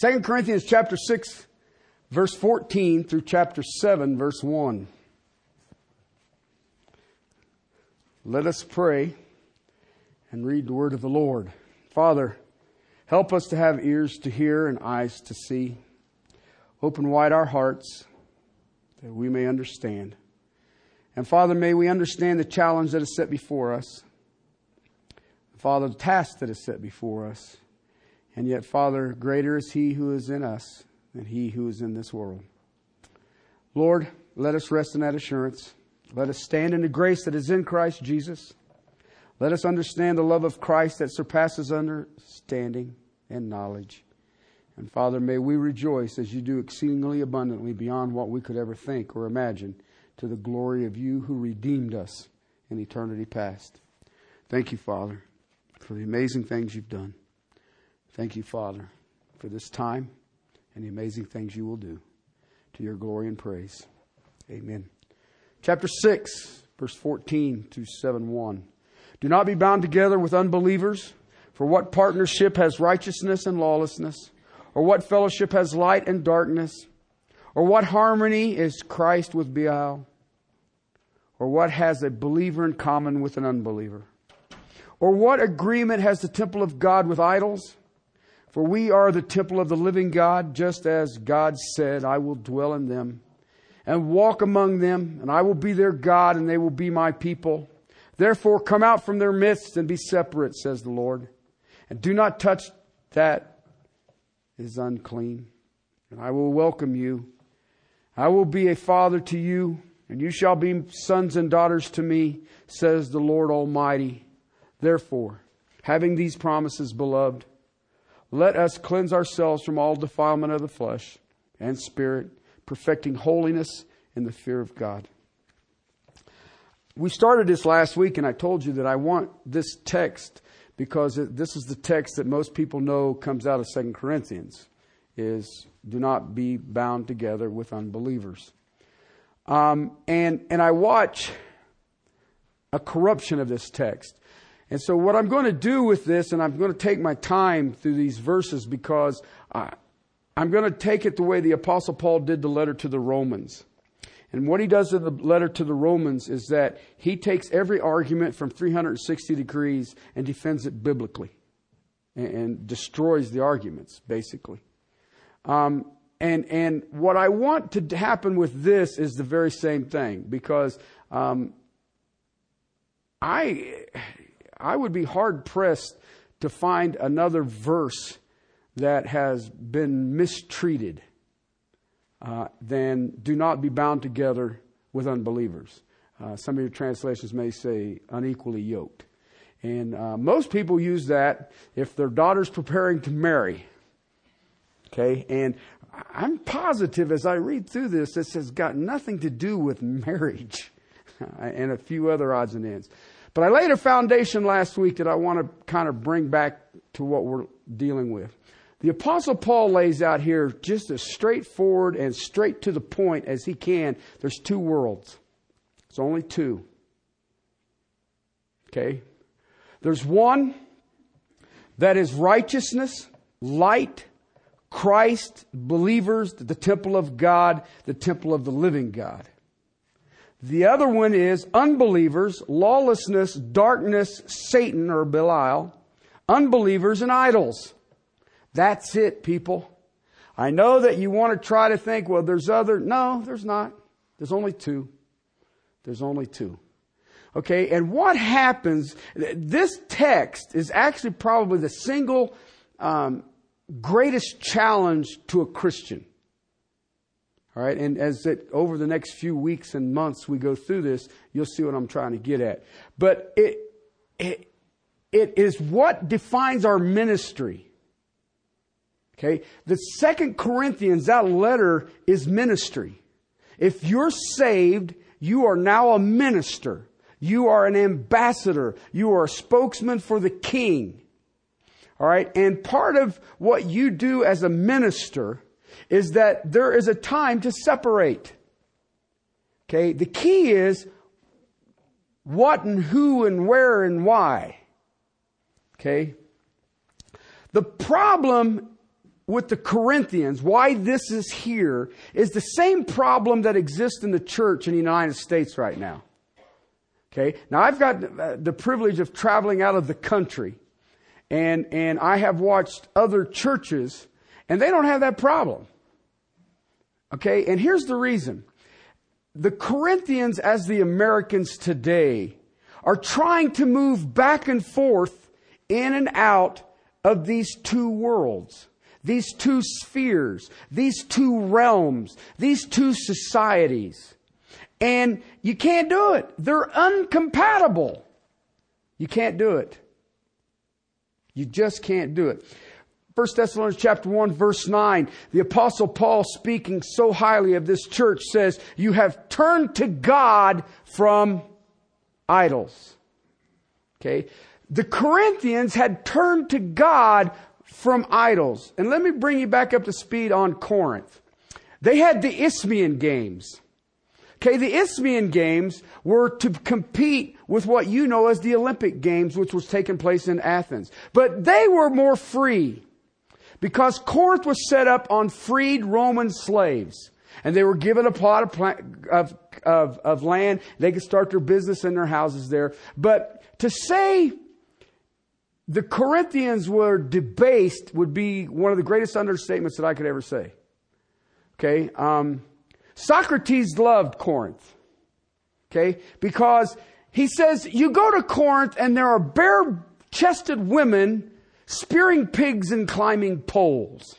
2 Corinthians chapter 6 verse 14 through chapter 7 verse 1. Let us pray and read the word of the Lord. Father, help us to have ears to hear and eyes to see. Open wide our hearts that we may understand. And Father, may we understand the challenge that is set before us. Father, the task that is set before us. And yet, Father, greater is He who is in us than He who is in this world. Lord, let us rest in that assurance. Let us stand in the grace that is in Christ Jesus. Let us understand the love of Christ that surpasses understanding and knowledge. And Father, may we rejoice as you do exceedingly abundantly beyond what we could ever think or imagine to the glory of you who redeemed us in eternity past. Thank you, Father, for the amazing things you've done. Thank you, Father, for this time and the amazing things you will do. To your glory and praise. Amen. Chapter 6, verse 14 to 7 1. Do not be bound together with unbelievers, for what partnership has righteousness and lawlessness? Or what fellowship has light and darkness? Or what harmony is Christ with Belial? Or what has a believer in common with an unbeliever? Or what agreement has the temple of God with idols? For we are the temple of the living God, just as God said, I will dwell in them and walk among them, and I will be their God, and they will be my people. Therefore, come out from their midst and be separate, says the Lord. And do not touch that is unclean. And I will welcome you. I will be a father to you, and you shall be sons and daughters to me, says the Lord Almighty. Therefore, having these promises, beloved, let us cleanse ourselves from all defilement of the flesh and spirit, perfecting holiness in the fear of God. We started this last week, and I told you that I want this text because this is the text that most people know comes out of Second Corinthians is do not be bound together with unbelievers. Um, and, and I watch a corruption of this text. And so, what I'm going to do with this, and I'm going to take my time through these verses because I, I'm going to take it the way the Apostle Paul did the letter to the Romans. And what he does in the letter to the Romans is that he takes every argument from 360 degrees and defends it biblically and, and destroys the arguments, basically. Um, and, and what I want to happen with this is the very same thing because um, I, I would be hard pressed to find another verse that has been mistreated uh, than do not be bound together with unbelievers. Uh, some of your translations may say unequally yoked. And uh, most people use that if their daughter's preparing to marry. Okay, and I'm positive as I read through this, this has got nothing to do with marriage and a few other odds and ends. But I laid a foundation last week that I want to kind of bring back to what we're dealing with. The Apostle Paul lays out here just as straightforward and straight to the point as he can. There's two worlds. It's only two. Okay? There's one that is righteousness, light, Christ, believers, the temple of God, the temple of the living God. The other one is unbelievers, lawlessness, darkness, Satan or Belial, unbelievers and idols. That's it, people. I know that you want to try to think, well, there's other. No, there's not. There's only two. There's only two. Okay, and what happens, this text is actually probably the single um, greatest challenge to a Christian. All right, and as it over the next few weeks and months we go through this, you'll see what I'm trying to get at. But it it it is what defines our ministry. Okay? The second Corinthians, that letter is ministry. If you're saved, you are now a minister. You are an ambassador. You are a spokesman for the king. All right. And part of what you do as a minister is that there is a time to separate. Okay, the key is what and who and where and why. Okay? The problem with the Corinthians, why this is here, is the same problem that exists in the church in the United States right now. Okay? Now I've got uh, the privilege of traveling out of the country and, and I have watched other churches and they don't have that problem. Okay? And here's the reason. The Corinthians as the Americans today are trying to move back and forth in and out of these two worlds, these two spheres, these two realms, these two societies. And you can't do it. They're uncompatible. You can't do it. You just can't do it. 1 Thessalonians chapter 1 verse 9, the apostle Paul speaking so highly of this church says, you have turned to God from idols. Okay. The Corinthians had turned to God from idols. And let me bring you back up to speed on Corinth. They had the Isthmian Games. Okay, the Isthmian Games were to compete with what you know as the Olympic Games, which was taking place in Athens. But they were more free because Corinth was set up on freed Roman slaves. And they were given a plot of, of, of, of land. They could start their business and their houses there. But to say the Corinthians were debased would be one of the greatest understatements that I could ever say. Okay. Um, Socrates loved Corinth. Okay? Because he says, you go to Corinth and there are bare chested women spearing pigs and climbing poles.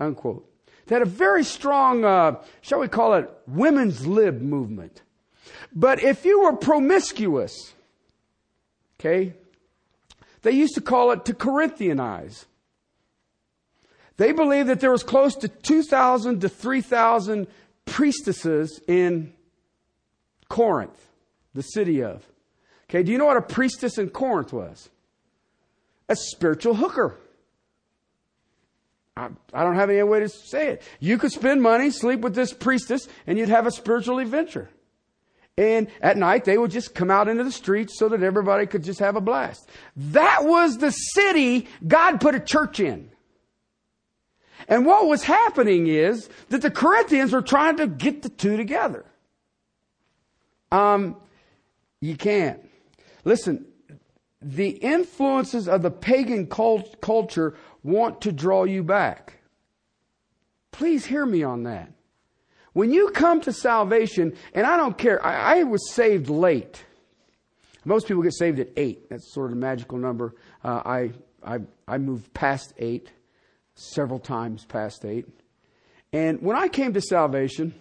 Unquote. They had a very strong, uh, shall we call it, women's lib movement. But if you were promiscuous, okay, they used to call it to Corinthianize. They believed that there was close to 2,000 to 3,000 priestesses in Corinth, the city of. Okay, do you know what a priestess in Corinth was? A spiritual hooker. I, I don't have any way to say it. You could spend money, sleep with this priestess, and you'd have a spiritual adventure. And at night, they would just come out into the streets so that everybody could just have a blast. That was the city God put a church in. And what was happening is that the Corinthians were trying to get the two together. Um, you can't. Listen, the influences of the pagan cult- culture want to draw you back. Please hear me on that. When you come to salvation, and I don't care, I, I was saved late. Most people get saved at eight. That's sort of a magical number. Uh, I, I, I moved past eight several times past eight. And when I came to salvation,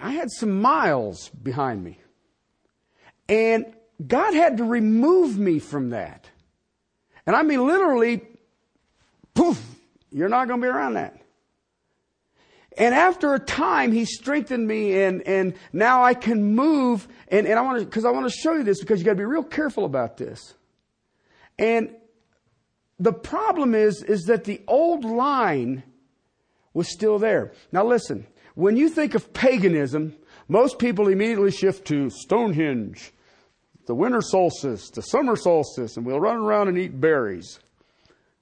I had some miles behind me. And God had to remove me from that. And I mean, literally, poof, you're not going to be around that. And after a time, he strengthened me and, and now I can move. And, and I want to, cause I want to show you this because you got to be real careful about this. And the problem is, is that the old line was still there. Now listen, when you think of paganism, most people immediately shift to Stonehenge, the winter solstice, the summer solstice, and we'll run around and eat berries.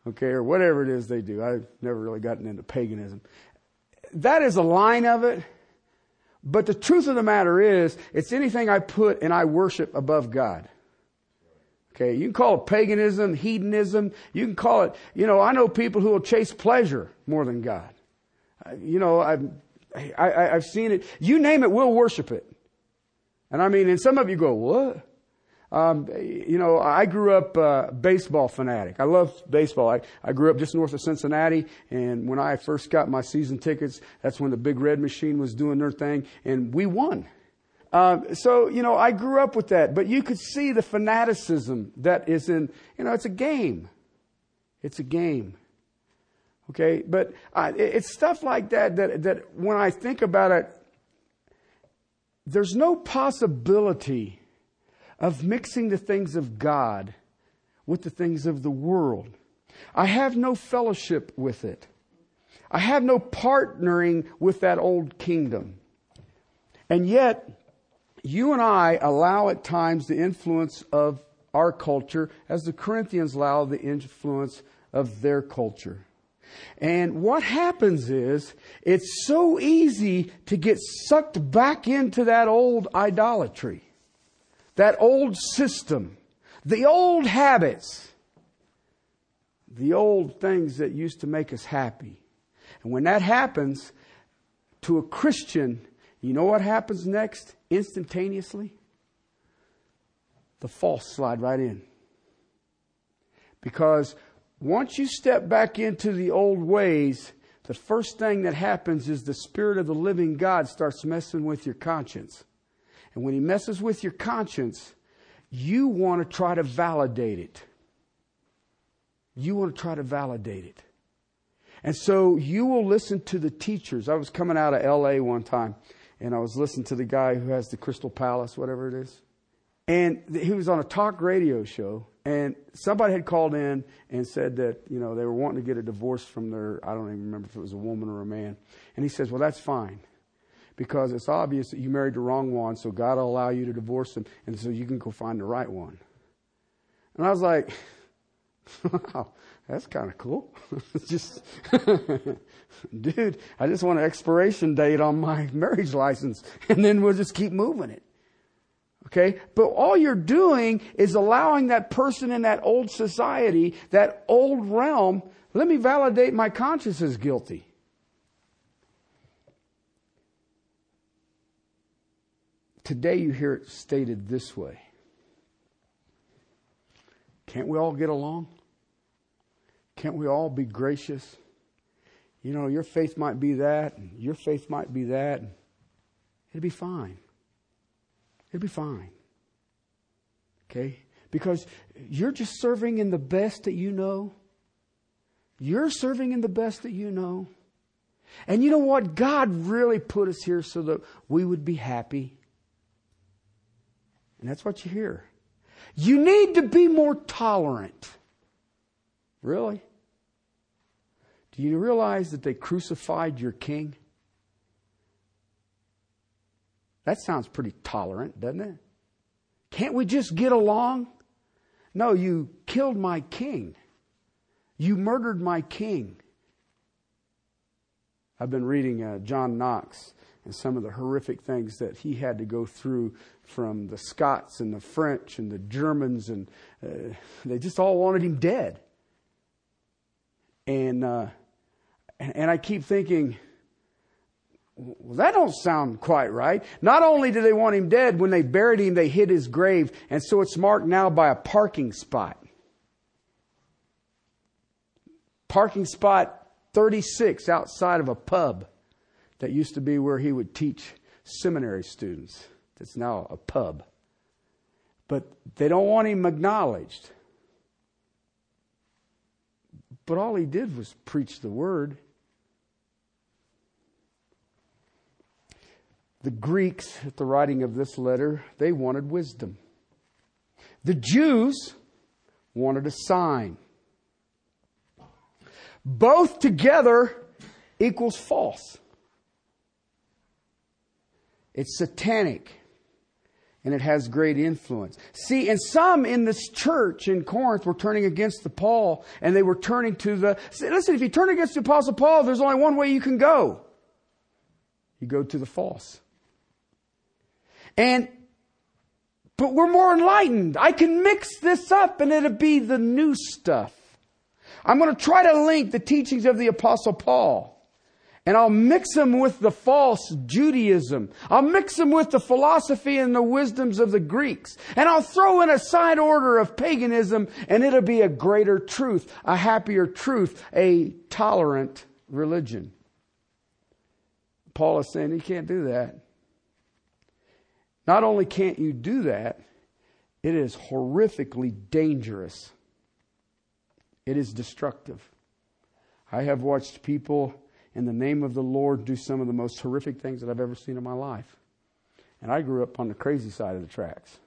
Okay, or whatever it is they do. I've never really gotten into paganism. That is a line of it. But the truth of the matter is, it's anything I put and I worship above God. Okay, you can call it paganism, hedonism. You can call it, you know, I know people who will chase pleasure more than God. Uh, you know, I've, I, I, have seen it. You name it, we'll worship it. And I mean, and some of you go, what? Um, you know, I grew up uh, baseball fanatic. I love baseball. I, I grew up just north of Cincinnati, and when I first got my season tickets, that's when the Big Red Machine was doing their thing, and we won. Um, so, you know, I grew up with that, but you could see the fanaticism that is in, you know, it's a game. It's a game. Okay, but uh, it's stuff like that, that that when I think about it, there's no possibility of mixing the things of God with the things of the world. I have no fellowship with it. I have no partnering with that old kingdom. And yet, you and I allow at times the influence of our culture as the Corinthians allow the influence of their culture. And what happens is, it's so easy to get sucked back into that old idolatry, that old system, the old habits, the old things that used to make us happy. And when that happens to a Christian, you know what happens next? Instantaneously? The false slide right in. Because once you step back into the old ways, the first thing that happens is the Spirit of the living God starts messing with your conscience. And when He messes with your conscience, you want to try to validate it. You want to try to validate it. And so you will listen to the teachers. I was coming out of LA one time and I was listening to the guy who has the Crystal Palace, whatever it is. And he was on a talk radio show and somebody had called in and said that, you know, they were wanting to get a divorce from their, I don't even remember if it was a woman or a man. And he says, well, that's fine. Because it's obvious that you married the wrong one, so God will allow you to divorce him, and so you can go find the right one. And I was like, wow, that's kind of cool. just, dude, I just want an expiration date on my marriage license, and then we'll just keep moving it. Okay? But all you're doing is allowing that person in that old society, that old realm, let me validate my conscience as guilty. Today you hear it stated this way. Can't we all get along? Can't we all be gracious? You know, your faith might be that, your faith might be that. It'd be fine. It'd be fine. Okay? Because you're just serving in the best that you know. You're serving in the best that you know. And you know what? God really put us here so that we would be happy. And that's what you hear. You need to be more tolerant. Really? Do you realize that they crucified your king? That sounds pretty tolerant, doesn't it? Can't we just get along? No, you killed my king. You murdered my king. I've been reading uh, John Knox and some of the horrific things that he had to go through from the Scots and the French and the Germans, and uh, they just all wanted him dead. And, uh, and I keep thinking, well, that don't sound quite right. Not only do they want him dead, when they buried him, they hid his grave, and so it's marked now by a parking spot. Parking spot 36 outside of a pub that used to be where he would teach seminary students. That's now a pub. But they don't want him acknowledged. But all he did was preach the word. The Greeks, at the writing of this letter, they wanted wisdom. The Jews wanted a sign. Both together equals false. It's satanic and it has great influence. See, and some in this church in Corinth were turning against the Paul and they were turning to the, listen, if you turn against the apostle Paul, there's only one way you can go. You go to the false. And, but we're more enlightened. I can mix this up and it'll be the new stuff. I'm going to try to link the teachings of the apostle Paul. And I'll mix them with the false Judaism. I'll mix them with the philosophy and the wisdoms of the Greeks. And I'll throw in a side order of paganism and it'll be a greater truth, a happier truth, a tolerant religion. Paul is saying you can't do that. Not only can't you do that, it is horrifically dangerous. It is destructive. I have watched people in the name of the Lord do some of the most horrific things that I've ever seen in my life. And I grew up on the crazy side of the tracks.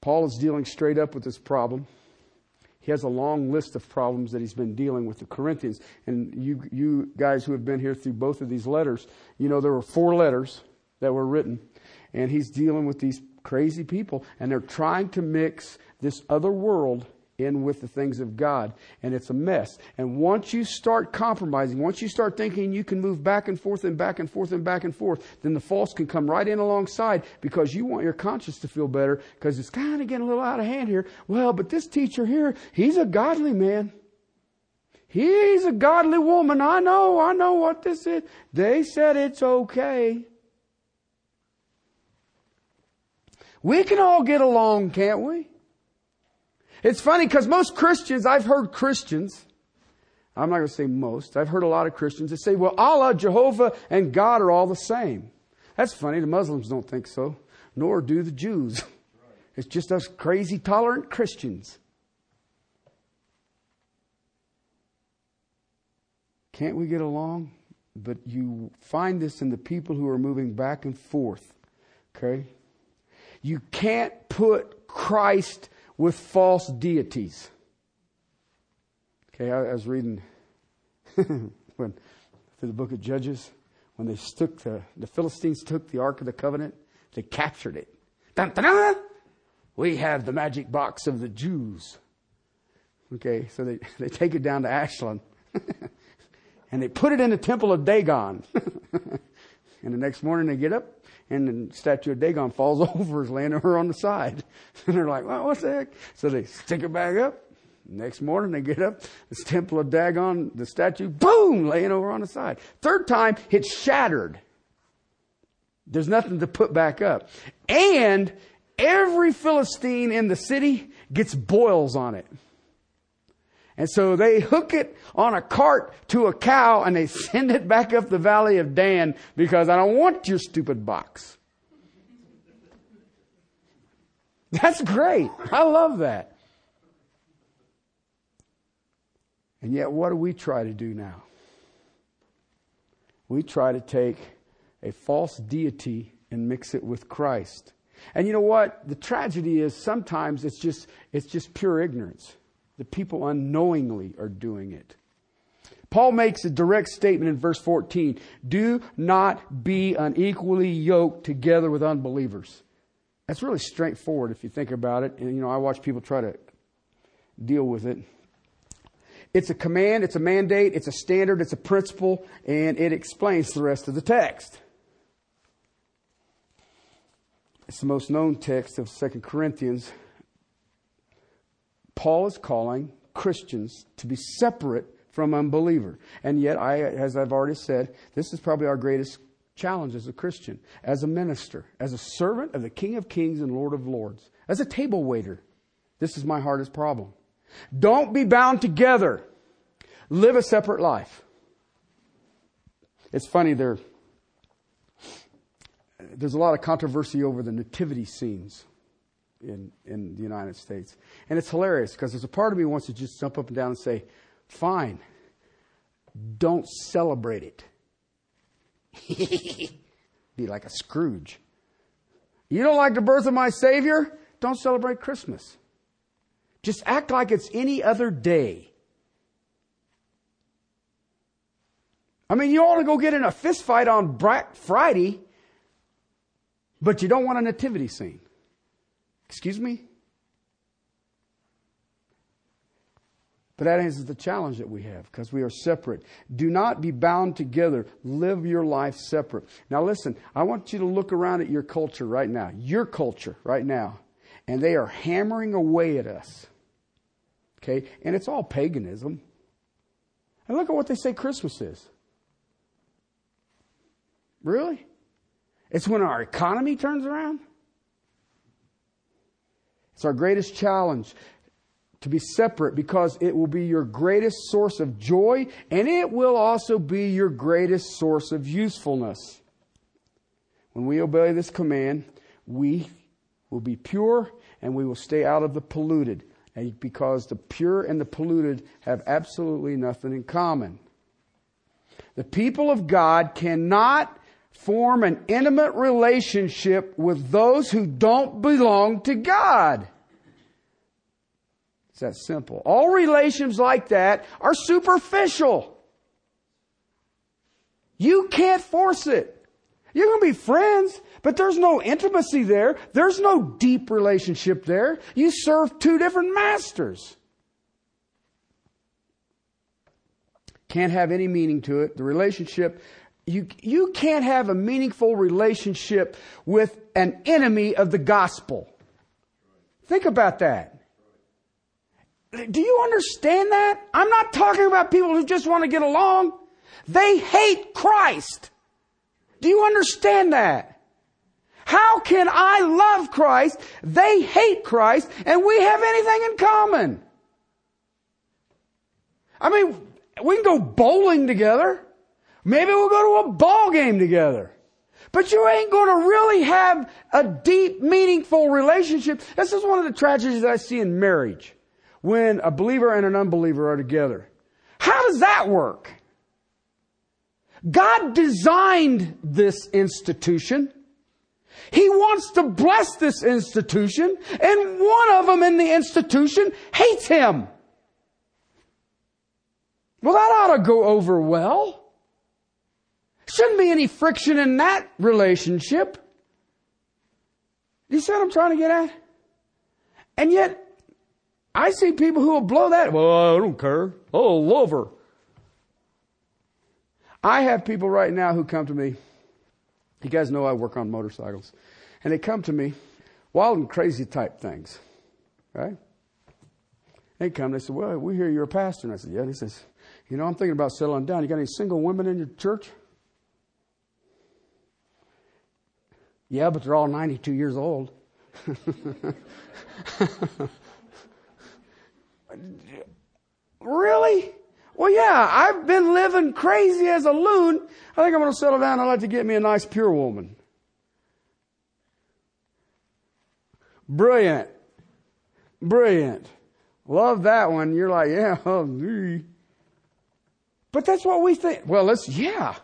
Paul is dealing straight up with this problem. He has a long list of problems that he's been dealing with the Corinthians. And you, you guys who have been here through both of these letters, you know there were four letters that were written. And he's dealing with these crazy people. And they're trying to mix this other world in with the things of God, and it's a mess. And once you start compromising, once you start thinking you can move back and forth and back and forth and back and forth, then the false can come right in alongside because you want your conscience to feel better because it's kind of getting a little out of hand here. Well, but this teacher here, he's a godly man. He's a godly woman. I know, I know what this is. They said it's okay. We can all get along, can't we? It's funny because most Christians, I've heard Christians, I'm not going to say most, I've heard a lot of Christians that say, well, Allah, Jehovah, and God are all the same. That's funny. The Muslims don't think so, nor do the Jews. It's just us crazy, tolerant Christians. Can't we get along? But you find this in the people who are moving back and forth. Okay? You can't put Christ with false deities. Okay, I, I was reading when through the book of Judges when they took the the Philistines took the Ark of the Covenant, they captured it. Dun, dun, dun. We have the magic box of the Jews. Okay, so they, they take it down to Ashdod and they put it in the temple of Dagon. And the next morning they get up and the statue of Dagon falls over, is laying her on the side. And they're like, well, what's the heck? So they stick it back up. Next morning they get up, the temple of Dagon, the statue, boom, laying over on the side. Third time, it's shattered. There's nothing to put back up. And every Philistine in the city gets boils on it. And so they hook it on a cart to a cow and they send it back up the valley of Dan because I don't want your stupid box. That's great. I love that. And yet, what do we try to do now? We try to take a false deity and mix it with Christ. And you know what? The tragedy is sometimes it's just, it's just pure ignorance. The people unknowingly are doing it. Paul makes a direct statement in verse 14 do not be unequally yoked together with unbelievers. That's really straightforward if you think about it. And, you know, I watch people try to deal with it. It's a command, it's a mandate, it's a standard, it's a principle, and it explains the rest of the text. It's the most known text of 2 Corinthians Paul is calling Christians to be separate from unbeliever. And yet, I, as I've already said, this is probably our greatest challenge as a Christian, as a minister, as a servant of the King of Kings and Lord of Lords, as a table waiter. This is my hardest problem. Don't be bound together. Live a separate life. It's funny, there, there's a lot of controversy over the nativity scenes in, in the United States. And it's hilarious because there's a part of me wants to just jump up and down and say, fine, don't celebrate it. Be like a Scrooge. You don't like the birth of my Savior? Don't celebrate Christmas. Just act like it's any other day. I mean, you ought to go get in a fist fight on Black Friday, but you don't want a nativity scene. Excuse me? But that answers the challenge that we have because we are separate. Do not be bound together. Live your life separate. Now, listen, I want you to look around at your culture right now, your culture right now, and they are hammering away at us. Okay? And it's all paganism. And look at what they say Christmas is. Really? It's when our economy turns around? It's our greatest challenge to be separate because it will be your greatest source of joy and it will also be your greatest source of usefulness. When we obey this command, we will be pure and we will stay out of the polluted eh, because the pure and the polluted have absolutely nothing in common. The people of God cannot form an intimate relationship with those who don't belong to God. It's that simple. All relations like that are superficial. You can't force it. You're going to be friends, but there's no intimacy there. There's no deep relationship there. You serve two different masters. Can't have any meaning to it. The relationship you, you can't have a meaningful relationship with an enemy of the gospel. Think about that. Do you understand that? I'm not talking about people who just want to get along. They hate Christ. Do you understand that? How can I love Christ? They hate Christ and we have anything in common. I mean, we can go bowling together. Maybe we'll go to a ball game together. But you ain't going to really have a deep, meaningful relationship. This is one of the tragedies I see in marriage when a believer and an unbeliever are together. How does that work? God designed this institution. He wants to bless this institution, and one of them in the institution hates him. Well, that ought to go over well. Shouldn't be any friction in that relationship. Do you see what I'm trying to get at? And yet, I see people who will blow that. Well, I don't care. Oh, love her. I have people right now who come to me. You guys know I work on motorcycles. And they come to me, wild and crazy type things. Right? They come, they say, Well, we hear you're a pastor. And I said, Yeah. And he says, You know, I'm thinking about settling down. You got any single women in your church? Yeah, but they're all 92 years old. really? Well, yeah, I've been living crazy as a loon. I think I'm going to settle down. I'd like to get me a nice pure woman. Brilliant. Brilliant. Love that one. You're like, yeah, oh, but that's what we think. Well, let's, yeah.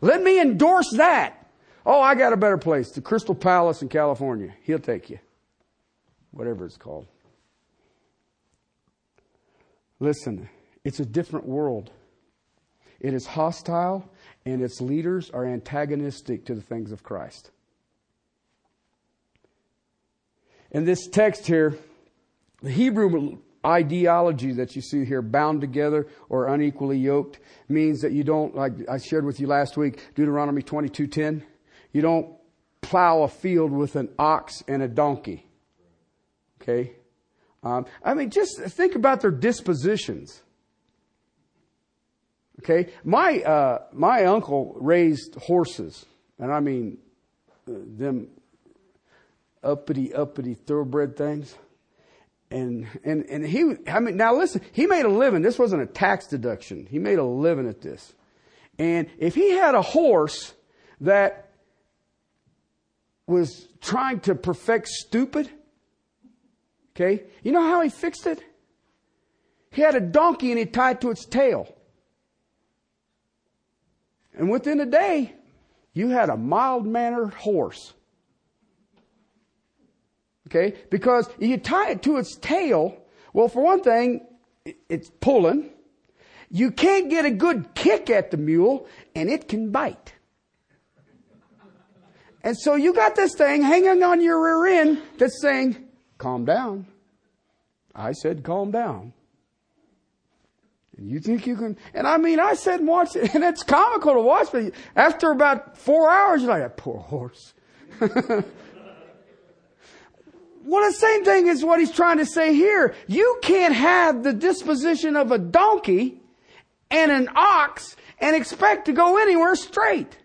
Let me endorse that. Oh, I got a better place. The Crystal Palace in California. He'll take you. Whatever it's called. Listen, it's a different world. It is hostile, and its leaders are antagonistic to the things of Christ. In this text here, the Hebrew ideology that you see here, bound together or unequally yoked, means that you don't, like I shared with you last week, Deuteronomy 22:10, you don't plow a field with an ox and a donkey. Okay? Um, I mean, just think about their dispositions. Okay, my uh, my uncle raised horses, and I mean uh, them uppity uppity thoroughbred things, and and and he. I mean, now listen, he made a living. This wasn't a tax deduction. He made a living at this, and if he had a horse that was trying to perfect stupid, Okay? You know how he fixed it? He had a donkey and he tied to its tail. And within a day, you had a mild mannered horse. Okay? Because you tie it to its tail, well, for one thing, it's pulling. You can't get a good kick at the mule, and it can bite. And so you got this thing hanging on your rear end that's saying, calm down. I said, calm down. And you think you can, and I mean, I said and watched it, and it's comical to watch, but after about four hours, you're like, that poor horse. well, the same thing is what he's trying to say here. You can't have the disposition of a donkey and an ox and expect to go anywhere straight.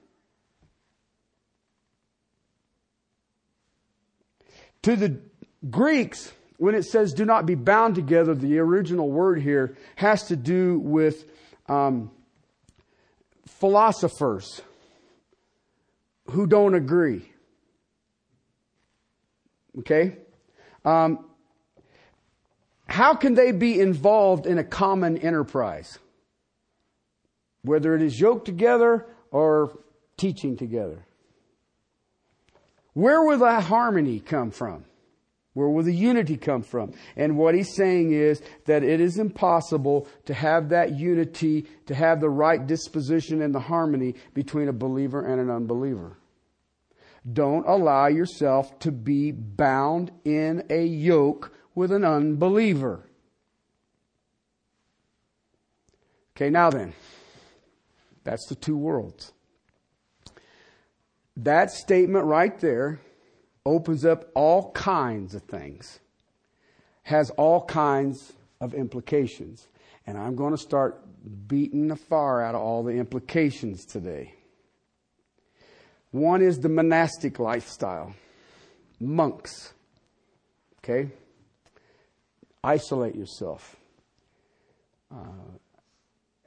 To the Greeks, when it says do not be bound together, the original word here has to do with um, philosophers who don't agree. Okay? Um, how can they be involved in a common enterprise? Whether it is yoked together or teaching together. Where will that harmony come from? Where will the unity come from? And what he's saying is that it is impossible to have that unity, to have the right disposition and the harmony between a believer and an unbeliever. Don't allow yourself to be bound in a yoke with an unbeliever. Okay, now then, That's the two worlds. That statement right there opens up all kinds of things, has all kinds of implications. And I'm going to start beating the fire out of all the implications today. One is the monastic lifestyle, monks. Okay? Isolate yourself. Uh,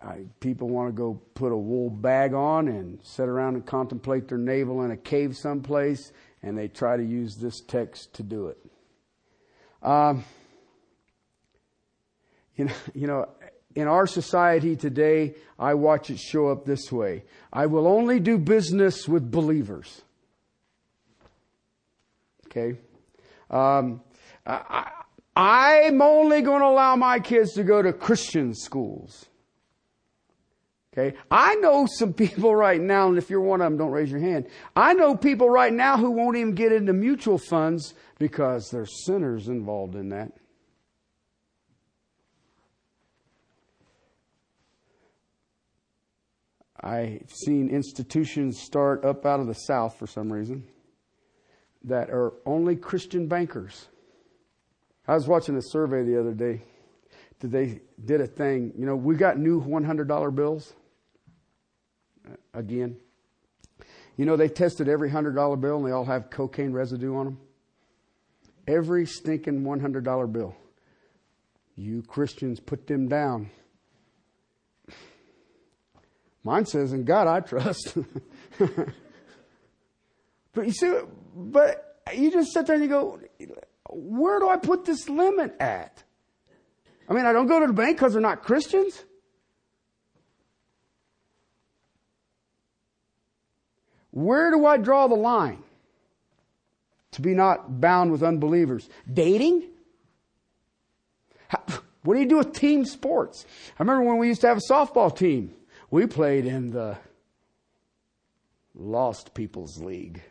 I, people want to go put a wool bag on and sit around and contemplate their navel in a cave someplace, and they try to use this text to do it. Um, you know, you know, in our society today, I watch it show up this way. I will only do business with believers. Okay? Um, I, I'm only going to allow my kids to go to Christian schools. Okay. I know some people right now, and if you're one of them, don't raise your hand. I know people right now who won't even get into mutual funds because there's sinners involved in that. I've seen institutions start up out of the South for some reason that are only Christian bankers. I was watching a survey the other day. Did They did a thing. You know, we got new $100 bills again. You know, they tested every $100 bill and they all have cocaine residue on them. Every stinking $100 bill. You Christians put them down. Mine says, in God I trust. but you see, but you just sit there and you go, where do I put this limit at? I mean, I don't go to the bank because they're not Christians. Where do I draw the line to be not bound with unbelievers? Dating? what do you do with team sports? I remember when we used to have a softball team. We played in the Lost People's League.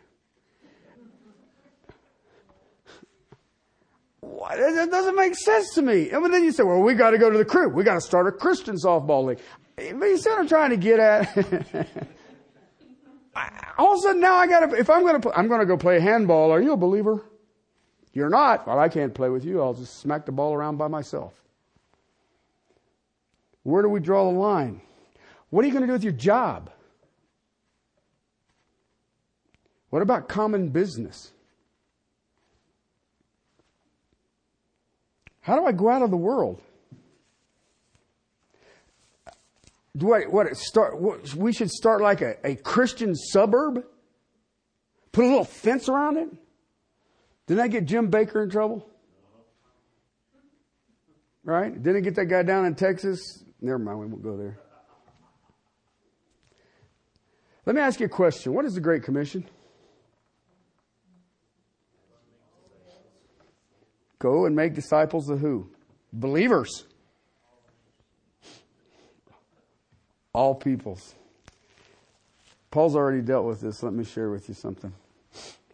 What? That doesn't make sense to me. And then you say, well, we got to go to the crew. We got to start a Christian softball league. But you see what I'm trying to get at? All of a sudden now I got to, if I'm to, I'm to go play handball. Are you a believer? You're not. Well, I can't play with you. I'll just smack the ball around by myself. Where do we draw the line? What are you going to do with your job? What about common business? How do I go out of the world? I, what, start, what, we should start like a, a Christian suburb? Put a little fence around it? Didn't I get Jim Bakker in trouble? Right? Didn't I get that guy down in Texas? Never mind, we won't go there. Let me ask you a question. What is the Great Commission? Go and make disciples of who? Believers. All peoples. Paul's already dealt with this. Let me share with you something.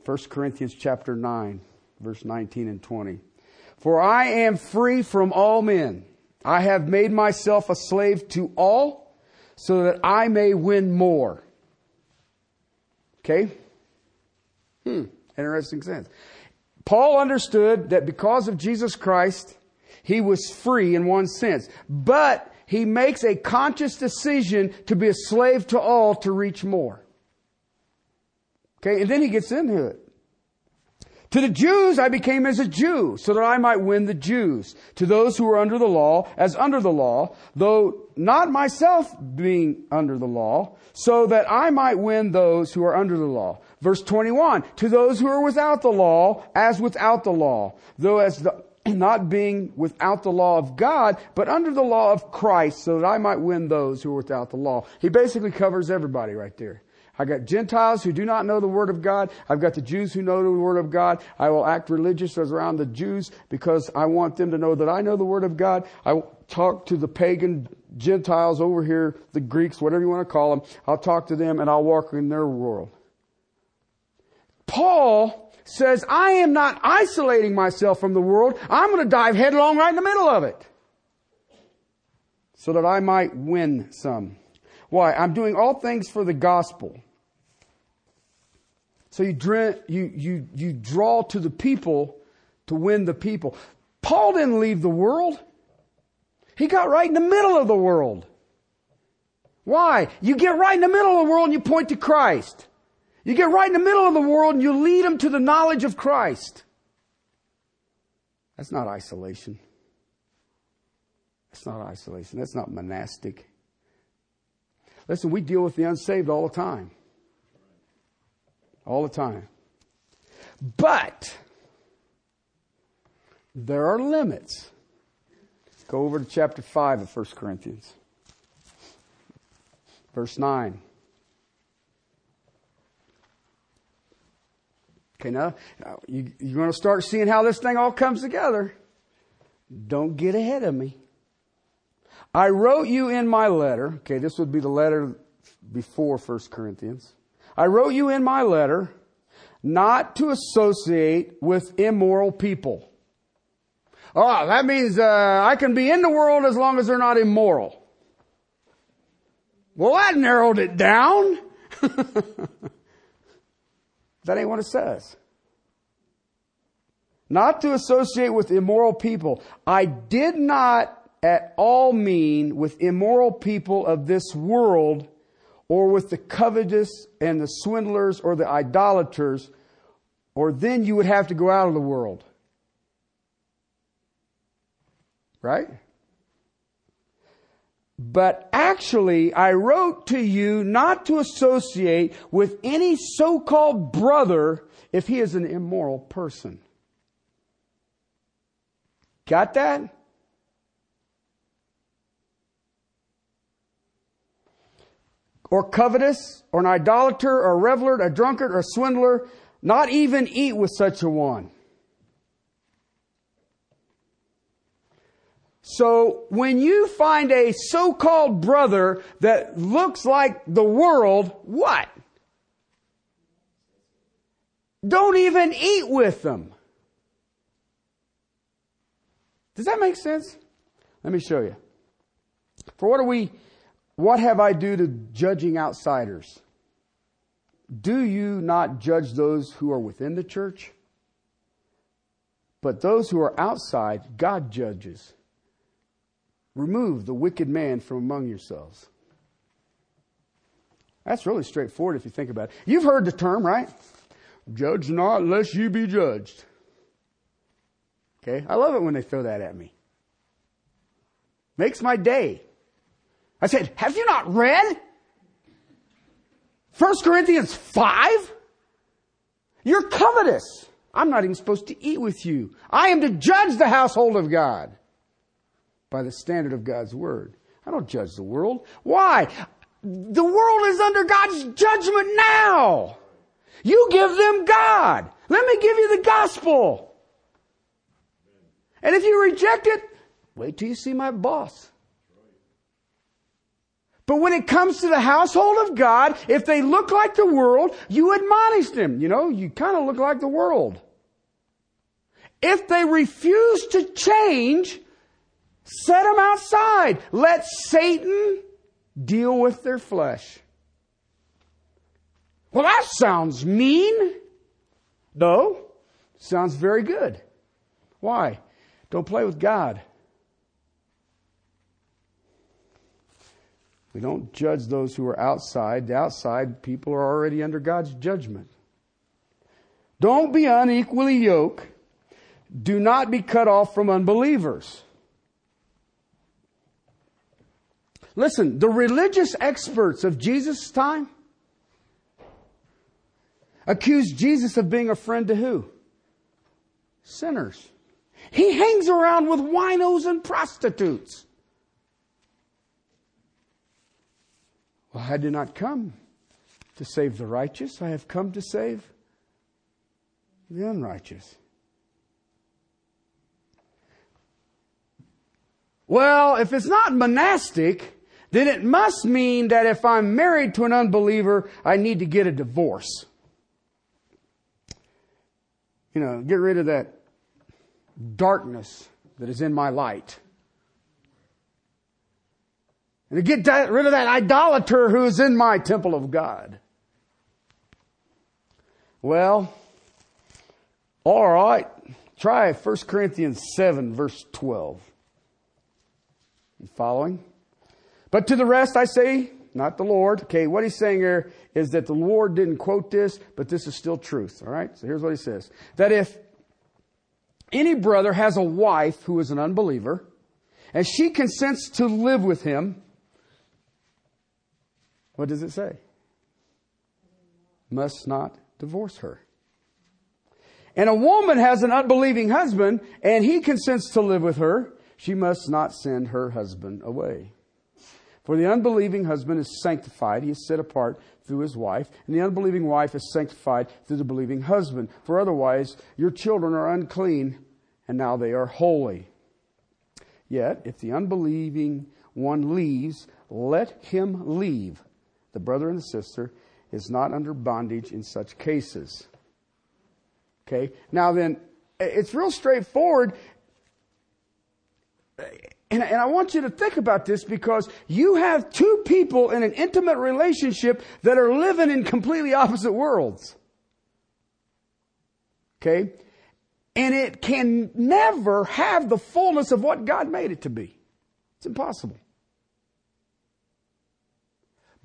1 Corinthians chapter 9, verse 19 and 20. For I am free from all men. I have made myself a slave to all so that I may win more. Okay? Hmm, interesting sense. Paul understood that because of Jesus Christ, he was free in one sense. But he makes a conscious decision to be a slave to all to reach more. Okay, and then he gets into it. To the Jews, I became as a Jew, so that I might win the Jews. To those who are under the law, as under the law, though not myself being under the law, so that I might win those who are under the law. Verse 21, to those who are without the law, as without the law, though as the, not being without the law of God, but under the law of Christ, so that I might win those who are without the law. He basically covers everybody right there. I got Gentiles who do not know the Word of God. I've got the Jews who know the Word of God. I will act religious around the Jews because I want them to know that I know the Word of God. I will talk to the pagan Gentiles over here, the Greeks, whatever you want to call them. I'll talk to them and I'll walk in their world. Paul says, I am not isolating myself from the world. I'm going to dive headlong right in the middle of it so that I might win some. Why? I'm doing all things for the gospel. So you, you, you, you draw to the people to win the people. Paul didn't leave the world. He got right in the middle of the world. Why? You get right in the middle of the world and you point to Christ. You get right in the middle of the world and you lead them to the knowledge of Christ. That's not isolation. That's not isolation. That's not monastic. Listen, we deal with the unsaved all the time. All the time. But there are limits. Go over to chapter 5 of 1 Corinthians. Verse 9. Okay, now, you, you're going to start seeing how this thing all comes together. Don't get ahead of me. I wrote you in my letter. Okay, this would be the letter before 1 Corinthians. I wrote you in my letter not to associate with immoral people. Oh, that means uh, I can be in the world as long as they're not immoral. Well, that narrowed it down. that ain't what it says. Not to associate with immoral people. I did not at all mean with immoral people of this world or with the covetous and the swindlers or the idolaters, or then you would have to go out of the world. Right? But actually, I wrote to you not to associate with any so-called brother if he is an immoral person. Got that? Or covetous, or an idolater, or a reveler, a drunkard, or a swindler, not even eat with such a one. So when you find a so-called brother that looks like the world, what? Don't even eat with them. Does that make sense? Let me show you. For what are we, what have I do to judging outsiders? Do you not judge those who are within the church? But those who are outside, God judges. Remove the wicked man from among yourselves. That's really straightforward if you think about it. You've heard the term, right? Judge not lest you be judged. Okay? I love it when they throw that at me. Makes my day. I said, have you not read 1 Corinthians 5? You're covetous. I'm not even supposed to eat with you. I am to judge the household of God by the standard of God's word. I don't judge the world. Why? The world is under God's judgment now. You give them God. Let me give you the gospel. And if you reject it, wait till you see my boss. But when it comes to the household of God, if they look like the world, you admonish them. You know, you kind of look like the world. If they refuse to change, Set them outside. Let Satan deal with their flesh. Well, that sounds mean. No, sounds very good. Why? Don't play with God. We don't judge those who are outside. The outside people are already under God's judgment. Don't be unequally yoked. Do not be cut off from unbelievers. Listen, the religious experts of Jesus' time accused Jesus of being a friend to who? Sinners. He hangs around with winos and prostitutes. Well, I did not come to save the righteous. I have come to save the unrighteous. Well, if it's not monastic, then it must mean that if I'm married to an unbeliever, I need to get a divorce. You know, get rid of that darkness that is in my light. And to get rid of that idolater who is in my temple of God. Well, all right. Try 1 Corinthians 7 verse 12. You following? But to the rest I say, not the Lord. Okay, what he's saying here is that the Lord didn't quote this, but this is still truth. All right? So here's what he says. That if any brother has a wife who is an unbeliever, and she consents to live with him, what does it say? Must not divorce her. And a woman has an unbelieving husband, and he consents to live with her, she must not send her husband away. For the unbelieving husband is sanctified, he is set apart through his wife, and the unbelieving wife is sanctified through the believing husband. For otherwise, your children are unclean, and now they are holy. Yet, if the unbelieving one leaves, let him leave. The brother and the sister is not under bondage in such cases. Okay? Now then, it's real straightforward. And, and, I want you to think about this because you have two people in an intimate relationship that are living in completely opposite worlds. Okay? And it can never have the fullness of what God made it to be. It's impossible.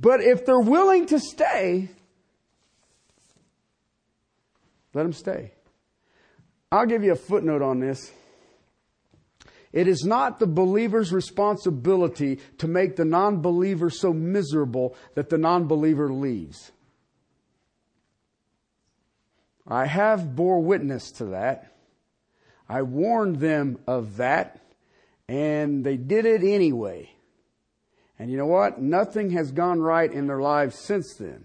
But if they're willing to stay, let them stay. I'll give you a footnote on this. It is not the believer's responsibility to make the non-believer so miserable that the non-believer leaves. I have bore witness to that. I warned them of that, and they did it anyway. And you know what? Nothing has gone right in their lives since then.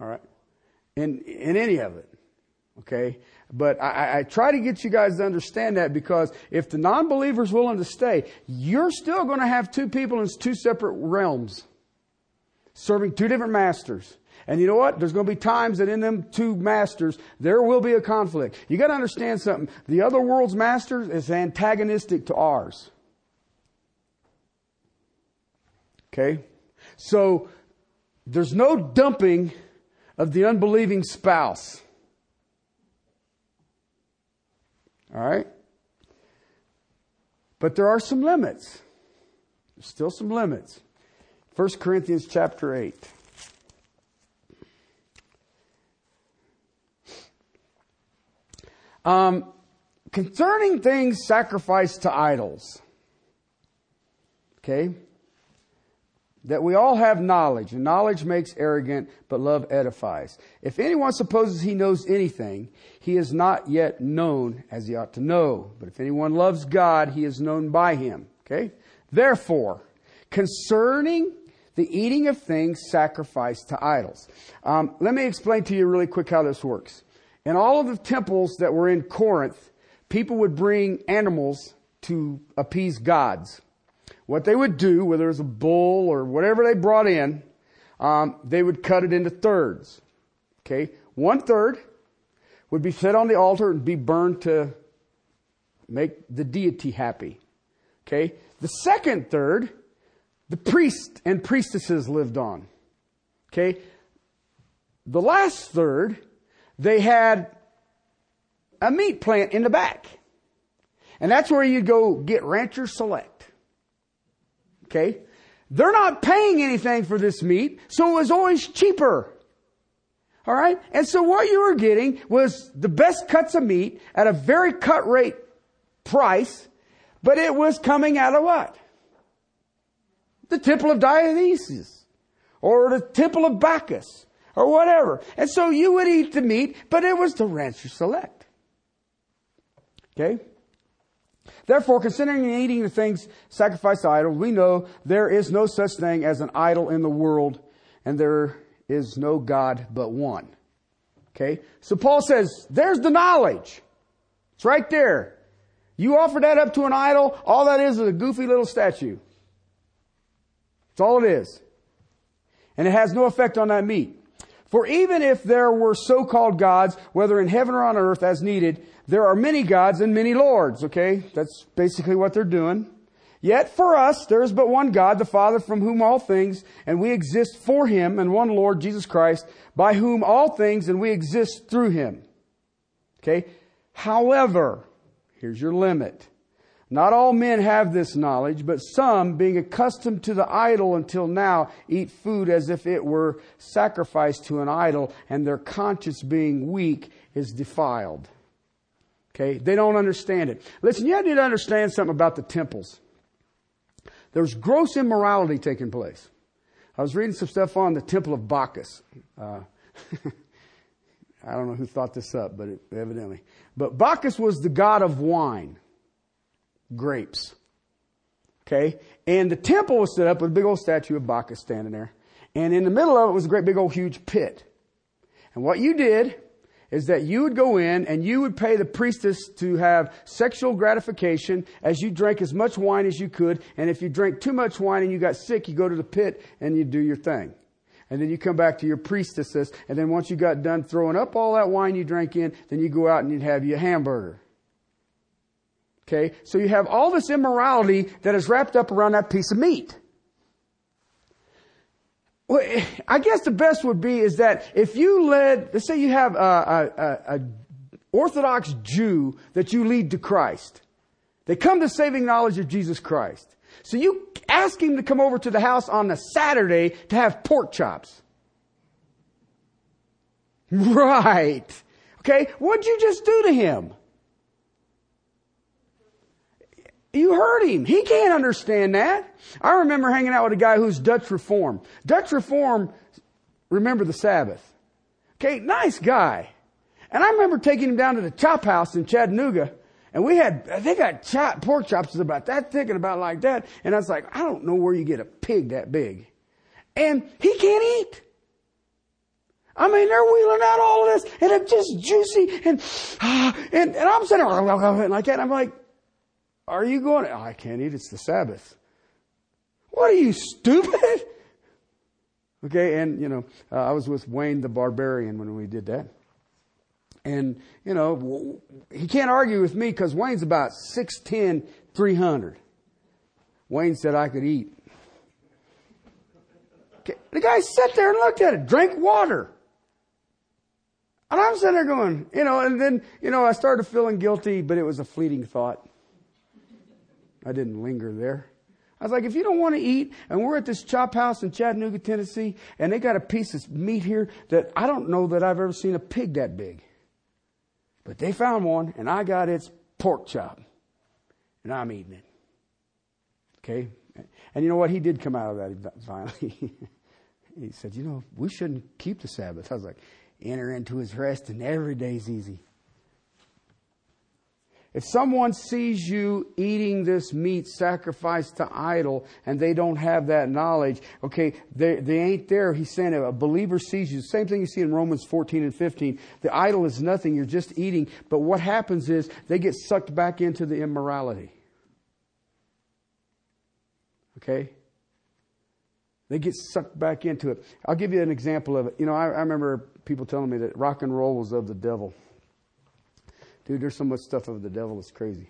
All right? In, in any of it. Okay? But I, I, try to get you guys to understand that because if the non-believer is willing to stay, you're still going to have two people in two separate realms, serving two different masters. And you know what? There's going to be times that in them two masters, there will be a conflict. You got to understand something. The other world's master is antagonistic to ours. Okay? So, there's no dumping of the unbelieving spouse. All right? But there are some limits. There's still some limits. 1 Corinthians chapter 8. Um, concerning things sacrificed to idols. Okay? That we all have knowledge, and knowledge makes arrogant, but love edifies. If anyone supposes he knows anything, he is not yet known as he ought to know. But if anyone loves God, he is known by him. Okay? Therefore, concerning the eating of things sacrificed to idols. Um, let me explain to you really quick how this works. In all of the temples that were in Corinth, people would bring animals to appease gods what they would do, whether it was a bull or whatever they brought in, um, they would cut it into thirds. Okay, one third would be set on the altar and be burned to make the deity happy. Okay, the second third, the priest and priestesses lived on. Okay, the last third, they had a meat plant in the back. And that's where you'd go get Rancher Select. Okay? They're not paying anything for this meat, so it was always cheaper. Alright? And so what you were getting was the best cuts of meat at a very cut rate price, but it was coming out of what? The temple of Dionysus. Or the temple of Bacchus. Or whatever. And so you would eat the meat, but it was the rancher select. Okay? Therefore, considering and eating the things sacrificed to idols, we know there is no such thing as an idol in the world, and there is no God but one. Okay? So Paul says, there's the knowledge. It's right there. You offer that up to an idol, all that is is a goofy little statue. That's all it is. And it has no effect on that meat. For even if there were so-called gods, whether in heaven or on earth as needed, there are many gods and many lords, okay? That's basically what they're doing. Yet for us, there is but one God, the Father, from whom all things, and we exist for him, and one Lord, Jesus Christ, by whom all things, and we exist through him. Okay? However, here's your limit. Not all men have this knowledge, but some, being accustomed to the idol until now, eat food as if it were sacrificed to an idol, and their conscience being weak is defiled. Okay? They don't understand it. Listen, you need to understand something about the temples. There's gross immorality taking place. I was reading some stuff on the Temple of Bacchus. Uh, I don't know who thought this up, but it, evidently. But Bacchus was the god of wine, grapes. Okay? And the temple was set up with a big old statue of Bacchus standing there. And in the middle of it was a great big old huge pit. And what you did is that you would go in and you would pay the priestess to have sexual gratification as you drank as much wine as you could. And if you drank too much wine and you got sick, you go to the pit and you do your thing. And then you come back to your priestesses. And then once you got done throwing up all that wine you drank in, then you go out and you'd have your hamburger. Okay? So you have all this immorality that is wrapped up around that piece of meat. Well, I guess the best would be is that if you led, let's say you have a, a, a Orthodox Jew that you lead to Christ. They come to saving knowledge of Jesus Christ. So you ask him to come over to the house on a Saturday to have pork chops. Right. Okay. What'd you just do to him? You hurt him. He can't understand that. I remember hanging out with a guy who's Dutch Reform. Dutch Reform, remember the Sabbath. Okay, nice guy. And I remember taking him down to the chop house in Chattanooga, and we had, they got chop, pork chops about that thick and about like that. And I was like, I don't know where you get a pig that big. And he can't eat. I mean, they're wheeling out all of this, and it's just juicy, and, and, and I'm sitting like that, and I'm like, are you going? Oh, I can't eat. It's the Sabbath. What are you stupid? Okay, and you know, uh, I was with Wayne the Barbarian when we did that. And, you know, he can't argue with me because Wayne's about 6'10, 300. Wayne said I could eat. Okay. The guy sat there and looked at it, drank water. And I'm sitting there going, you know, and then, you know, I started feeling guilty, but it was a fleeting thought. I didn't linger there. I was like, if you don't want to eat, and we're at this chop house in Chattanooga, Tennessee, and they got a piece of meat here that I don't know that I've ever seen a pig that big. But they found one, and I got its pork chop, and I'm eating it. Okay? And you know what? He did come out of that finally. he said, you know, we shouldn't keep the Sabbath. I was like, enter into his rest, and every day's easy. If someone sees you eating this meat sacrificed to idol and they don't have that knowledge, okay, they, they ain't there. He's saying a believer sees you. Same thing you see in Romans 14 and 15. The idol is nothing. You're just eating. But what happens is they get sucked back into the immorality. Okay? They get sucked back into it. I'll give you an example of it. You know, I, I remember people telling me that rock and roll was of the devil. Dude, there's so much stuff of the devil, it's crazy.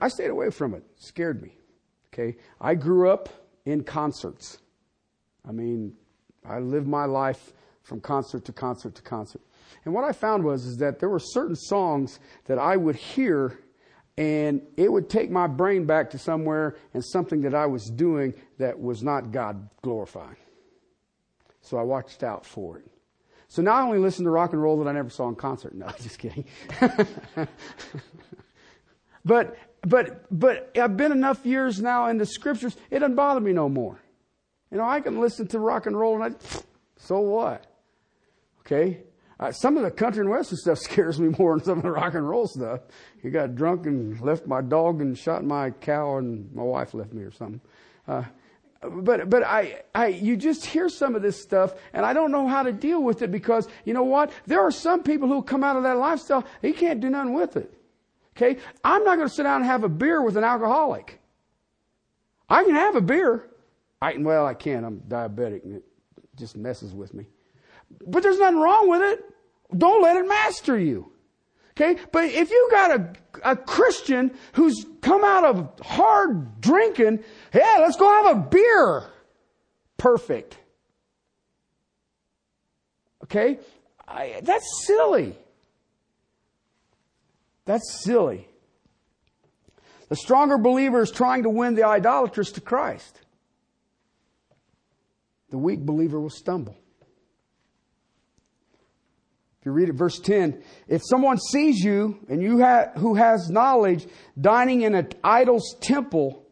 I stayed away from it. it scared me. Okay? I grew up in concerts. I mean, I lived my life from concert to concert to concert. And what I found was is that there were certain songs that I would hear and it would take my brain back to somewhere and something that I was doing that was not God glorifying. So I watched out for it. So now I only listen to rock and roll that I never saw in concert. No, just kidding. but but but I've been enough years now in the scriptures, it doesn't bother me no more. You know, I can listen to rock and roll and I so what? Okay? Uh, some of the country and western stuff scares me more than some of the rock and roll stuff. He got drunk and left my dog and shot my cow and my wife left me or something. Uh, but but I, I you just hear some of this stuff and I don't know how to deal with it because you know what? There are some people who come out of that lifestyle, he can't do nothing with it. Okay? I'm not going to sit down and have a beer with an alcoholic. I can have a beer. I well, I can't. I'm diabetic and it just messes with me. But there's nothing wrong with it. Don't let it master you. Okay? But if you got a, a Christian who's come out of hard drinking, yeah, let's go have a beer. Perfect. Okay? I, that's silly. That's silly. The stronger believer is trying to win the idolatrous to Christ. The weak believer will stumble. If you read it, verse 10, if someone sees you and you ha- who has knowledge dining in an idol's temple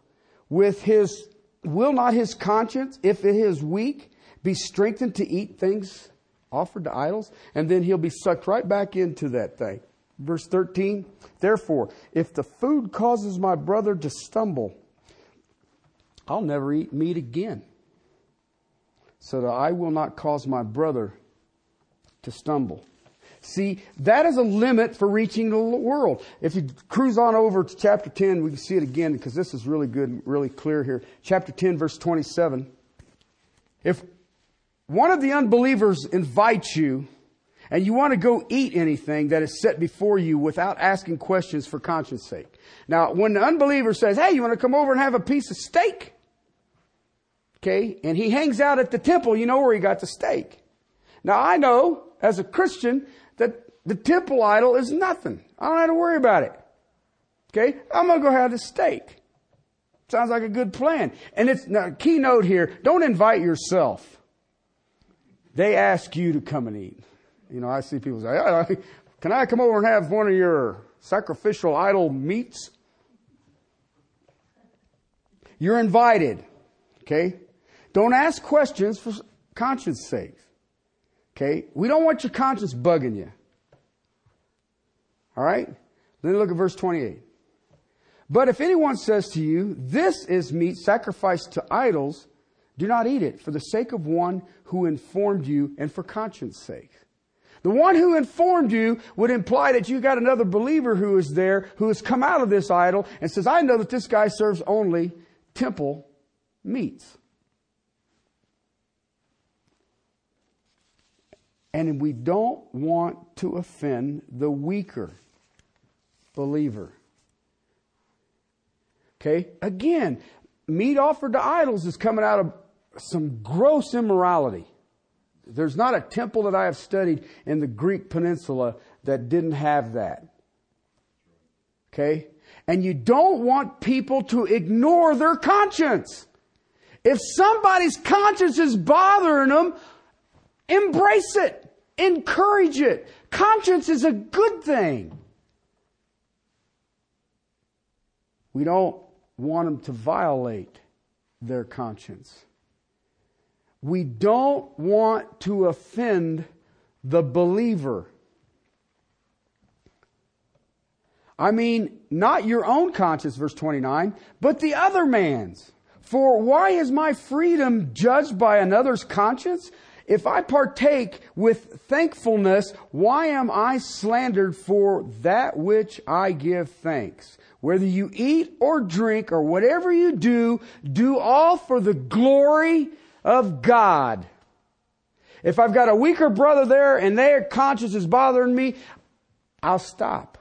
with his, will not his conscience, if it is weak, be strengthened to eat things offered to idols? And then he'll be sucked right back into that thing. Verse 13, therefore, if the food causes my brother to stumble, I'll never eat meat again, so that I will not cause my brother to stumble. See, that is a limit for reaching the world. If you cruise on over to chapter 10, we can see it again because this is really good, and really clear here. Chapter 10, verse 27. If one of the unbelievers invites you and you want to go eat anything that is set before you without asking questions for conscience sake. Now, when the unbeliever says, Hey, you want to come over and have a piece of steak? Okay. And he hangs out at the temple, you know where he got the steak. Now, I know as a Christian that the temple idol is nothing. I don't have to worry about it. Okay. I'm going to go have the steak. Sounds like a good plan. And it's now keynote here. Don't invite yourself. They ask you to come and eat. You know, I see people say, can I come over and have one of your sacrificial idol meats? You're invited. Okay? Don't ask questions for conscience sake. Okay? We don't want your conscience bugging you. All right? Then look at verse 28. But if anyone says to you, this is meat sacrificed to idols, do not eat it for the sake of one who informed you and for conscience sake. The one who informed you would imply that you got another believer who is there, who has come out of this idol and says, I know that this guy serves only temple meats. And we don't want to offend the weaker believer. Okay? Again, meat offered to idols is coming out of some gross immorality. There's not a temple that I have studied in the Greek peninsula that didn't have that. Okay? And you don't want people to ignore their conscience. If somebody's conscience is bothering them, embrace it. Encourage it. Conscience is a good thing. We don't want them to violate their conscience. We don't want to offend the believer. I mean, not your own conscience, verse 29, but the other man's. For why is my freedom judged by another's conscience? If I partake with thankfulness, why am I slandered for that which I give thanks? Whether you eat or drink or whatever you do, do all for the glory of God. If I've got a weaker brother there and their conscience is bothering me, I'll stop.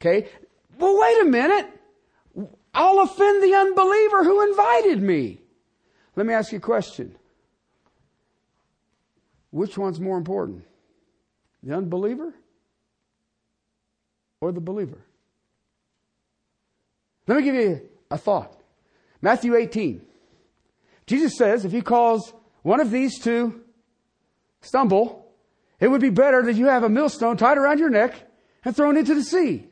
Okay? Well, wait a minute. I'll offend the unbeliever who invited me. Let me ask you a question. Which one's more important? The unbeliever or the believer? Let me give you a thought. Matthew 18. Jesus says if he calls one of these to stumble, it would be better that you have a millstone tied around your neck and thrown into the sea.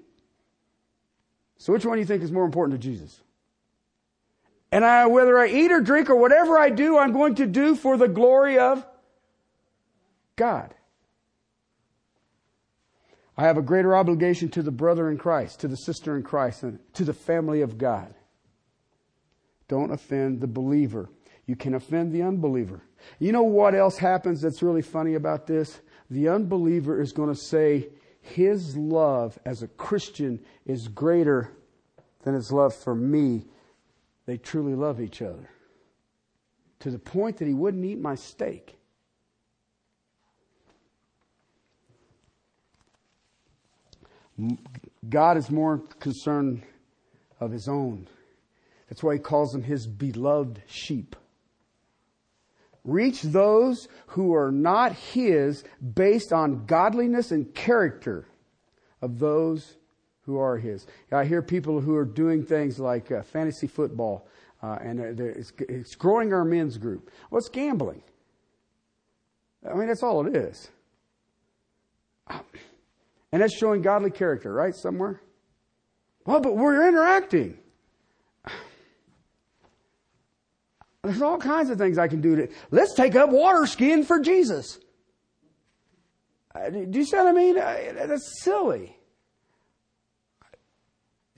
So which one do you think is more important to Jesus? And I, whether I eat or drink or whatever I do, I'm going to do for the glory of God. I have a greater obligation to the brother in Christ, to the sister in Christ, and to the family of God. Don't offend the believer. You can offend the unbeliever. You know what else happens that's really funny about this? The unbeliever is going to say his love as a Christian is greater than his love for me. They truly love each other. To the point that he wouldn't eat my steak. God is more concerned of his own. That's why he calls them his beloved sheep. Reach those who are not his based on godliness and character of those who are his. I hear people who are doing things like uh, fantasy football, uh, and it's, it's growing our men's group. Well, it's gambling. I mean, that's all it is. And that's showing godly character, right? Somewhere. Well, but we're interacting. There's all kinds of things I can do to, let's take up water skiing for Jesus. Uh, do you see what I mean? Uh, that's silly.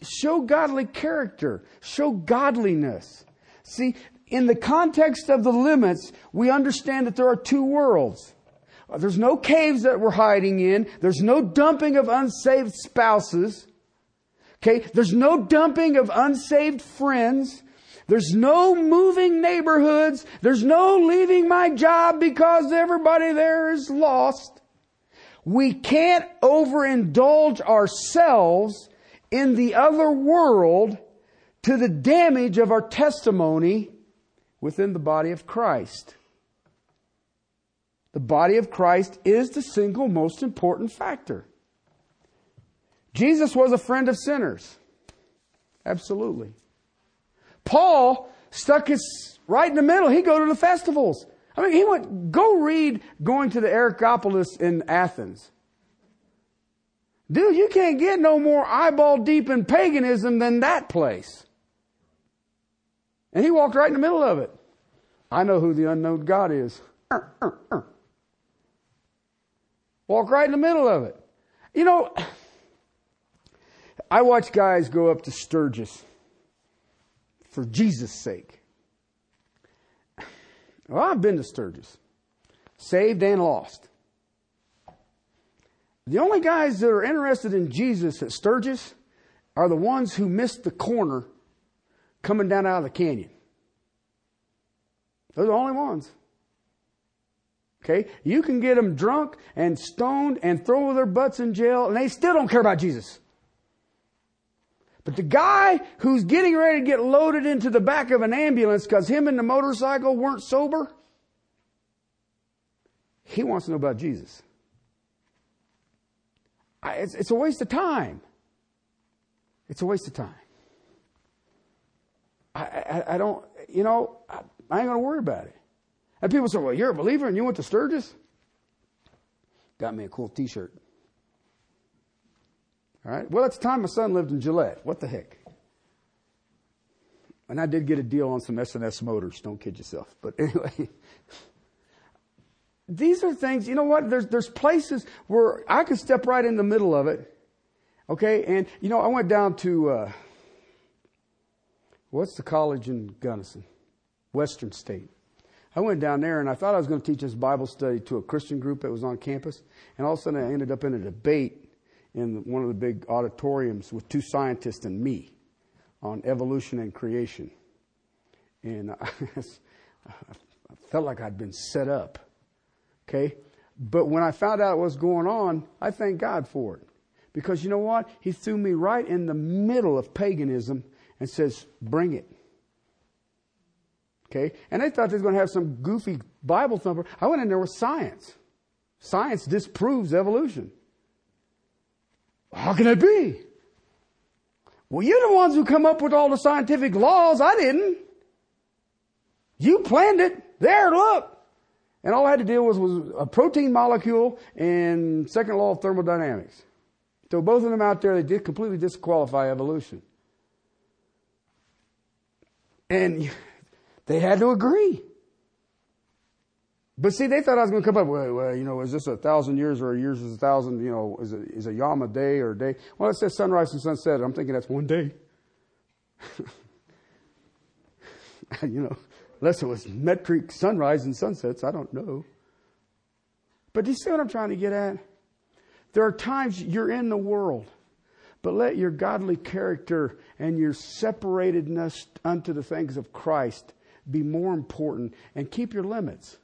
Show godly character. Show godliness. See, in the context of the limits, we understand that there are two worlds. Uh, there's no caves that we're hiding in. There's no dumping of unsaved spouses. Okay. There's no dumping of unsaved friends. There's no moving neighborhoods. There's no leaving my job because everybody there is lost. We can't overindulge ourselves in the other world to the damage of our testimony within the body of Christ. The body of Christ is the single most important factor. Jesus was a friend of sinners. Absolutely. Paul stuck his right in the middle. He go to the festivals. I mean, he went, go read going to the Areopagus in Athens. Dude, you can't get no more eyeball deep in paganism than that place. And he walked right in the middle of it. I know who the unknown God is. Walk right in the middle of it. You know, I watch guys go up to Sturgis for Jesus' sake. Well, I've been to Sturgis, saved and lost. The only guys that are interested in Jesus at Sturgis are the ones who missed the corner coming down out of the canyon. They're the only ones. Okay? You can get them drunk and stoned and throw their butts in jail and they still don't care about Jesus. But the guy who's getting ready to get loaded into the back of an ambulance because him and the motorcycle weren't sober, he wants to know about Jesus. It's, it's a waste of time. It's a waste of time. I, I, I don't, you know, I, I ain't going to worry about it. And people say, well, you're a believer and you went to Sturgis? Got me a cool t shirt. All right. Well, at the time my son lived in Gillette. What the heck? And I did get a deal on some S&S motors. Don't kid yourself. But anyway, these are things, you know what? There's, there's places where I could step right in the middle of it. Okay. And, you know, I went down to, uh, what's the college in Gunnison? Western State. I went down there and I thought I was going to teach this Bible study to a Christian group that was on campus. And all of a sudden I ended up in a debate in one of the big auditoriums with two scientists and me on evolution and creation. And I, I felt like I'd been set up. Okay? But when I found out what was going on, I thank God for it. Because you know what? He threw me right in the middle of paganism and says, bring it. Okay? And they thought they were going to have some goofy Bible thumper. I went in there with science. Science disproves evolution. How can it be? Well, you're the ones who come up with all the scientific laws. I didn't. You planned it. There, look. And all I had to deal with was a protein molecule and second law of thermodynamics. So both of them out there, they did completely disqualify evolution. And they had to agree. But see, they thought I was going to come up, well, well, you know, is this a thousand years or a years is a thousand, you know, is, it, is a yom a day or a day? Well, it says sunrise and sunset. I'm thinking that's one day. you know, unless it was metric sunrise and sunsets, I don't know. But do you see what I'm trying to get at? There are times you're in the world, but let your godly character and your separatedness unto the things of Christ be more important and keep your limits.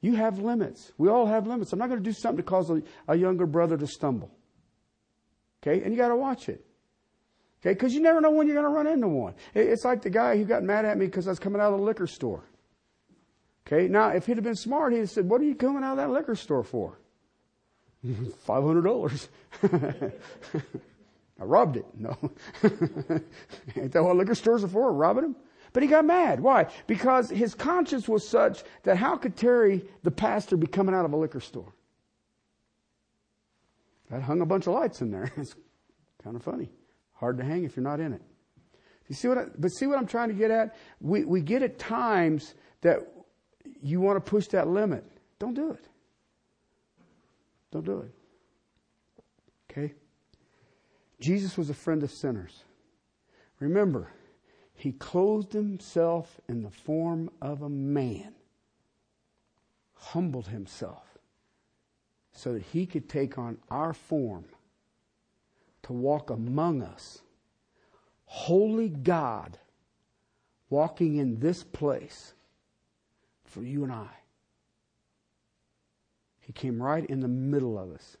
You have limits. We all have limits. I'm not going to do something to cause a, a younger brother to stumble. Okay, and you got to watch it. Okay, because you never know when you're going to run into one. It's like the guy who got mad at me because I was coming out of the liquor store. Okay, now if he'd have been smart, he'd have said, What are you coming out of that liquor store for? $500. I robbed it. No. Ain't that what liquor stores are for? Robbing them? But he got mad. Why? Because his conscience was such that how could Terry, the pastor, be coming out of a liquor store? That hung a bunch of lights in there. It's kind of funny. Hard to hang if you're not in it. You see what I, but see what I'm trying to get at? We, we get at times that you want to push that limit. Don't do it. Don't do it. Okay? Jesus was a friend of sinners. Remember, he clothed himself in the form of a man, humbled himself so that he could take on our form to walk among us. Holy God walking in this place for you and I. He came right in the middle of us.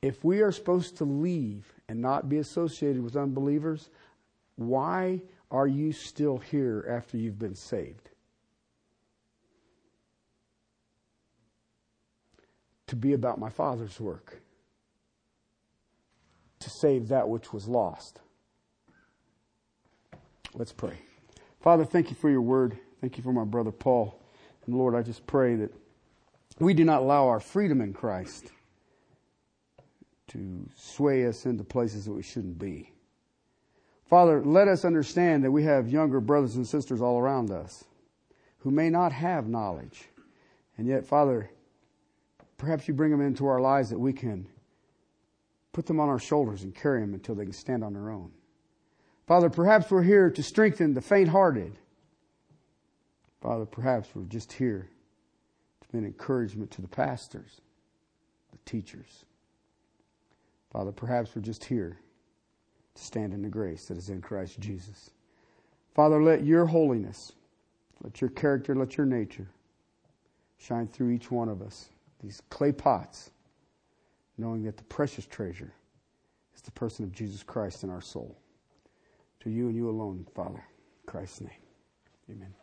If we are supposed to leave and not be associated with unbelievers, why are you still here after you've been saved? To be about my Father's work, to save that which was lost. Let's pray. Father, thank you for your word. Thank you for my brother Paul. And Lord, I just pray that we do not allow our freedom in Christ to sway us into places that we shouldn't be. Father, let us understand that we have younger brothers and sisters all around us who may not have knowledge. And yet, Father, perhaps you bring them into our lives that we can put them on our shoulders and carry them until they can stand on their own. Father, perhaps we're here to strengthen the faint hearted. Father, perhaps we're just here to be an encouragement to the pastors, the teachers. Father, perhaps we're just here to stand in the grace that is in Christ Jesus. Father, let your holiness, let your character, let your nature shine through each one of us, these clay pots, knowing that the precious treasure is the person of Jesus Christ in our soul. To you and you alone, Father. In Christ's name. Amen.